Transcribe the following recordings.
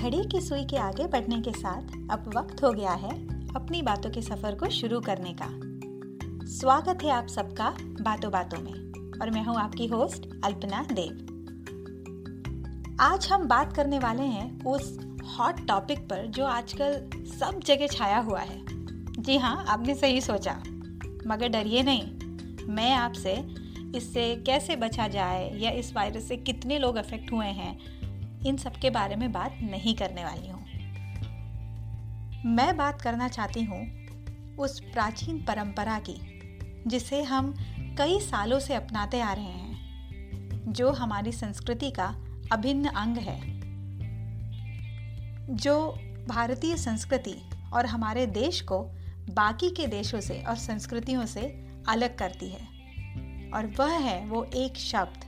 घड़ी की सुई के आगे बढ़ने के साथ अब वक्त हो गया है अपनी बातों के सफ़र को शुरू करने का। स्वागत है आप सबका बातों बातों में, और मैं हूँ आपकी होस्ट अल्पना देव। आज हम बात करने वाले हैं उस हॉट टॉपिक पर जो आजकल सब जगह छाया हुआ है। जी हाँ आपने सही सोचा, मगर डरिए नहीं, मैं आपसे इससे कैसे बचा जाए या इस वायरस से कितने लोग अफेक्ट हुए हैं इन सब के बारे में बात नहीं करने वाली हूँ। मैं बात करना चाहती हूँ उस प्राचीन परंपरा की, जिसे हम कई सालों से अपनाते आ रहे हैं, जो हमारी संस्कृति का अभिन्न अंग है। जो भारतीय संस्कृति और हमारे देश को बाकी के देशों से और संस्कृतियों से अलग करती है, और वह है वो एक शब्द,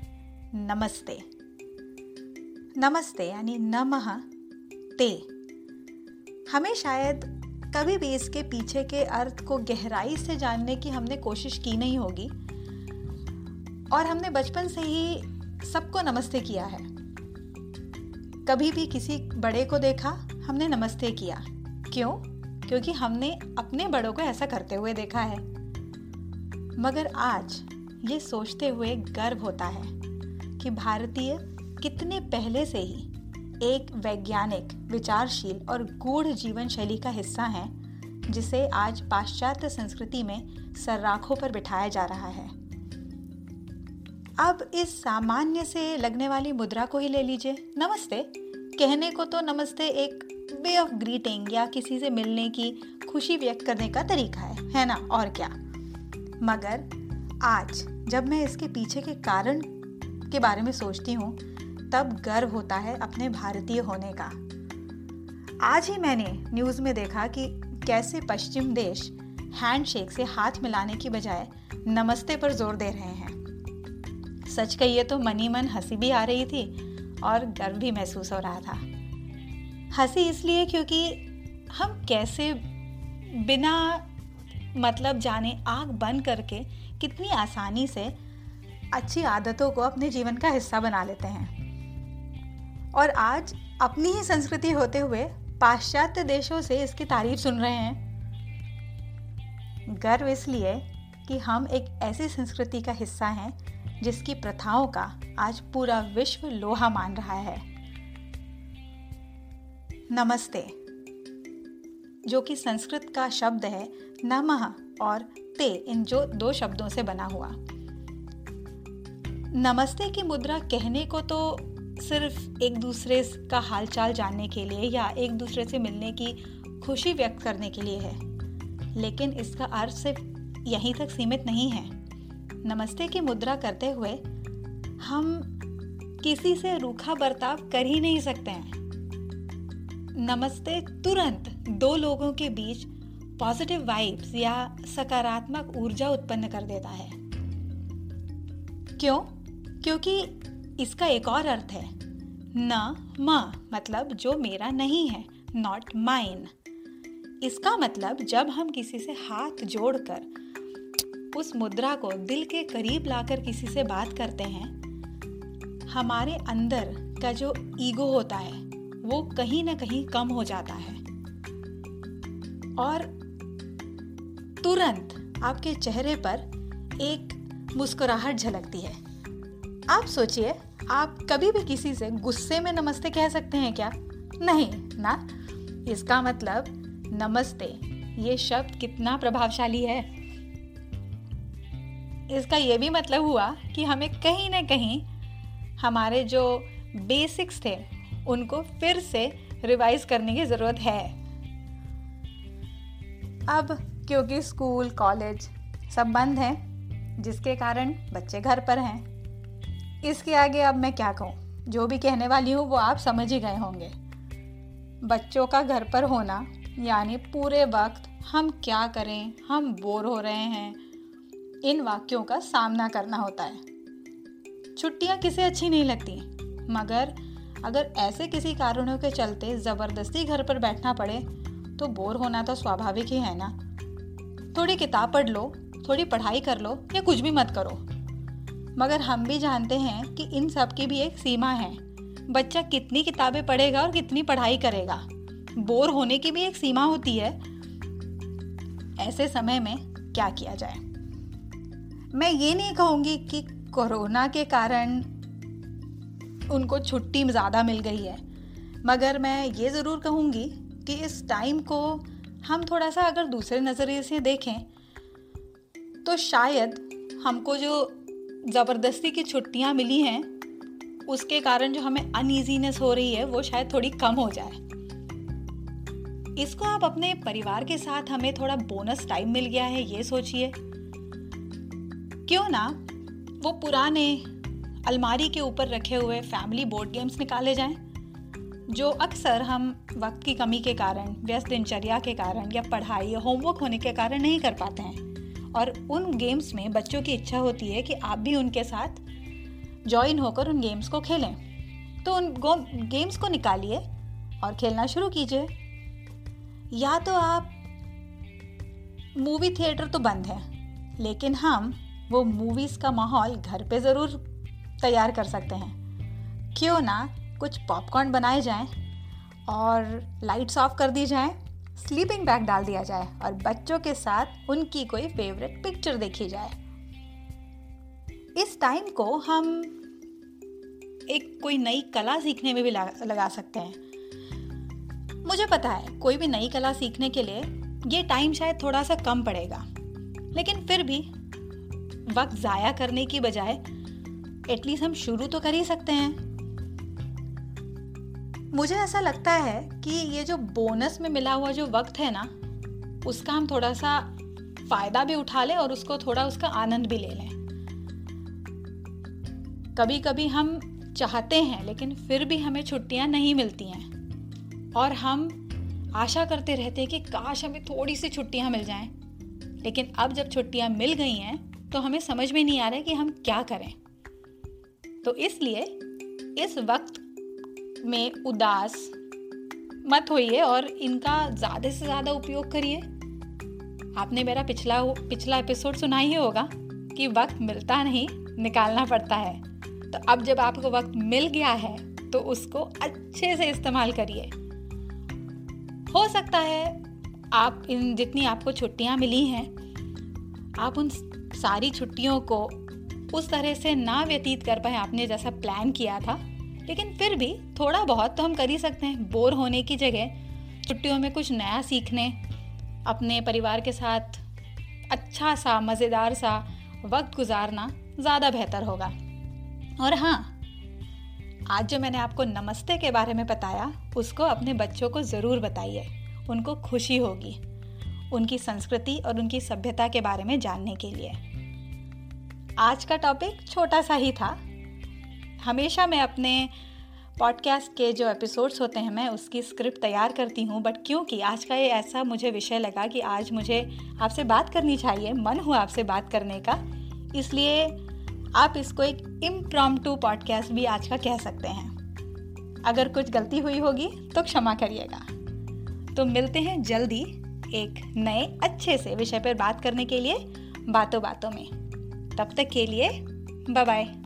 नमस्ते। नमस्ते यानी नमः ते। हमें शायद कभी भी इसके पीछे के अर्थ को गहराई से जानने की हमने कोशिश की नहीं होगी। और हमने बचपन से ही सबको नमस्ते किया है। कभी भी किसी बड़े को देखा, हमने नमस्ते किया। क्यों? क्योंकि हमने अपने बड़ों को ऐसा करते हुए देखा है। मगर आज ये सोचते हुए गर्व होता है कि भारतीय कितने पहले से ही एक वैज्ञानिक, विचारशील और गूढ़ जीवन शैली का हिस्सा हैं, जिसे आज पाश्चात्य संस्कृति में सर्राखों पर बिठाया जा रहा है। अब इस सामान्य से लगने वाली मुद्रा को ही ले लीजिए। नमस्ते। कहने को तो नमस्ते एक वे ऑफ़ ग्रीटिंग या किसी से मिलने की खुशी व्यक्त करने का तरीका है है ना? और क्या? मगर आज जब मैं इसके पीछे के कारण के बारे में सोचती हूँ तब गर्व होता है अपने भारतीय होने का। आज ही मैंने न्यूज़ में देखा कि कैसे पश्चिम देश हैंडशेक से हाथ मिलाने की बजाय नमस्ते पर ज़ोर दे रहे हैं। सच कहिए तो मनी मन हँसी भी आ रही थी और गर्व भी महसूस हो रहा था। हँसी इसलिए क्योंकि हम कैसे बिना मतलब जाने आग बंद करके कितनी आसानी से अच्छी आदतों को अपने जीवन का हिस्सा बना लेते हैं। और आज अपनी ही संस्कृति होते हुए पाश्चात्य देशों से इसकी तारीफ़ सुन रहे हैं। गर्व इसलिए कि हम एक ऐसी संस्कृति का हिस्सा हैं, जिसकी प्रथाओं का आज पूरा विश्व लोहा मान रहा है। नमस्ते। जो कि संस्कृत का शब्द है, नमः और ते इन जो दो शब्दों से बना हुआ। नमस्ते की मुद्रा कहने को तो सिर्फ़ एक दूसरे का हालचाल जानने के लिए या एक दूसरे से मिलने की खुशी व्यक्त करने के लिए है। लेकिन इसका अर्थ सिर्फ़ यहीं तक सीमित नहीं है। नमस्ते की मुद्रा करते हुए, हम किसी से रूखा बर्ताव कर ही नहीं सकते हैं। नमस्ते तुरंत दो लोगों के बीच पॉजिटिव वाइब्स या सकारात्मक ऊर्जा उत्पन्न कर देता है। क्यों? क्योंकि इसका एक और अर्थ है। न, म मतलब जो मेरा नहीं है नॉट माइन इसका मतलब जब हम किसी से हाथ जोड़कर उस मुद्रा को दिल के करीब लाकर किसी से बात करते हैं, हमारे अंदर का जो ईगो होता है, वो कहीं ना कहीं कम हो जाता है। और तुरंत आपके चेहरे पर एक मुस्कुराहट झलकती है। आप सोचिए आप कभी भी किसी से गुस्से में नमस्ते कह सकते हैं क्या? नहीं, ना। इसका मतलब नमस्ते, ये शब्द कितना प्रभावशाली है। इसका ये भी मतलब हुआ कि हमें कहीं ना कहीं हमारे जो बेसिक्स थे, उनको फिर से रिवाइज करने की ज़रूरत है। अब, क्योंकि स्कूल, कॉलेज सब बंद हैं, जिसके कारण बच्चे घर पर हैं इसके आगे अब मैं क्या कहूँ? जो भी कहने वाली हूँ, वो आप समझ ही गए होंगे। बच्चों का घर पर होना, यानी पूरे वक्त हम क्या करें, हम बोर हो रहे हैं, इन वाक्यों का सामना करना होता है। छुट्टियाँ किसे अच्छी नहीं लगती? मगर अगर ऐसे किसी कारणों के चलते ज़बरदस्ती घर पर बैठना पड़े तो बोर होना तो स्वाभाविक ही है ना। थोड़ी किताब पढ़ लो, थोड़ी पढ़ाई कर लो, या कुछ भी मत करो। मगर हम भी जानते हैं कि इन सब की भी एक सीमा है। बच्चा कितनी किताबें पढ़ेगा और कितनी पढ़ाई करेगा? बोर होने की भी एक सीमा होती है। ऐसे समय में क्या किया जाए? मैं ये नहीं कहूँगी कि कोरोना के कारण उनको छुट्टी ज़्यादा मिल गई है, मगर मैं ये ज़रूर कहूँगी कि इस टाइम को हम थोड़ा सा अगर दूसरे नज़रिए से देखें तो शायद हमको जो ज़बरदस्ती की छुट्टियाँ मिली हैं, उसके कारण जो हमें अनईजीनेस हो रही है, वो शायद थोड़ी कम हो जाए। इसको आप अपने परिवार के साथ हमें थोड़ा बोनस टाइम मिल गया है, ये सोचिए। क्यों ना वो पुराने अलमारी के ऊपर रखे हुए फैमिली बोर्ड गेम्स निकाले जाएँ, जो अक्सर हम वक्त की कमी के कारण, व्यस्त दिनचर्या के कारण या पढ़ाई या होमवर्क होने के कारण नहीं कर पाते हैं। और उन गेम्स में बच्चों की इच्छा होती है कि आप भी उनके साथ ज्वाइन होकर उन गेम्स को खेलें। तो उन गेम्स को निकालिए और खेलना शुरू कीजिए। या तो आप मूवी थिएटर तो बंद है, लेकिन हम वो मूवीज़ का माहौल घर पे ज़रूर तैयार कर सकते हैं। क्यों ना कुछ पॉपकॉर्न बनाए जाएँ और लाइट्स ऑफ़ कर दी जाएँ। स्लीपिंग बैग डाल दिया जाए और बच्चों के साथ उनकी कोई फेवरेट पिक्चर देखी जाए। इस टाइम को हम एक कोई नई कला सीखने में भी लगा सकते हैं। मुझे पता है, कोई भी नई कला सीखने के लिए ये टाइम शायद थोड़ा सा कम पड़ेगा। लेकिन फिर भी वक्त ज़ाया करने की बजाय एटलीस्ट हम शुरू तो कर ही सकते हैं। मुझे ऐसा लगता है कि ये जो बोनस में मिला हुआ जो वक्त है ना, उसका हम थोड़ा सा फ़ायदा भी उठा लें और उसको थोड़ा उसका आनंद भी ले लें। कभी कभी हम चाहते हैं, लेकिन फिर भी हमें छुट्टियाँ नहीं मिलती हैं। और हम आशा करते रहते हैं कि काश हमें थोड़ी सी छुट्टियाँ मिल जाएँ। लेकिन अब जब छुट्टियाँ मिल गई हैं तो हमें समझ में नहीं आ रहा है कि हम क्या करें। तो इसलिए इस वक्त में उदास मत होइए और इनका ज़्यादा से ज़्यादा उपयोग करिए। आपने मेरा पिछला पिछला एपिसोड सुना ही होगा कि वक्त मिलता नहीं, निकालना पड़ता है। तो अब जब आपको वक्त मिल गया है तो उसको अच्छे से इस्तेमाल करिए। हो सकता है आप इन, जितनी आपको छुट्टियाँ मिली हैं, आप उन सारी छुट्टियों को उस तरह से ना व्यतीत कर पाए। आपने जैसा प्लान किया था लेकिन फिर भी थोड़ा बहुत तो हम कर ही सकते हैं। बोर होने की जगह छुट्टियों में कुछ नया सीखने, अपने परिवार के साथ अच्छा सा, मज़ेदार सा वक्त गुजारना ज़्यादा बेहतर होगा। और हाँ आज जो मैंने आपको नमस्ते के बारे में बताया, उसको अपने बच्चों को ज़रूर बताइए। उनको खुशी होगी, उनकी संस्कृति और उनकी सभ्यता के बारे में जानने के लिए। आज का टॉपिक छोटा सा ही था। हमेशा मैं अपने पॉडकास्ट के जो एपिसोड्स होते हैं, मैं उसकी स्क्रिप्ट तैयार करती हूँ। बट क्योंकि आज का ये ऐसा मुझे विषय लगा कि आज मुझे आपसे बात करनी चाहिए, मन हुआ आपसे बात करने का। इसलिए आप इसको एक इम्प्रॉम टू पॉडकास्ट भी आज का कह सकते हैं। अगर कुछ गलती हुई होगी तो क्षमा करिएगा। तो मिलते हैं जल्दी एक नए अच्छे से विषय पर बात करने के लिए बातों बातों में। तब तक के लिए बाय बाय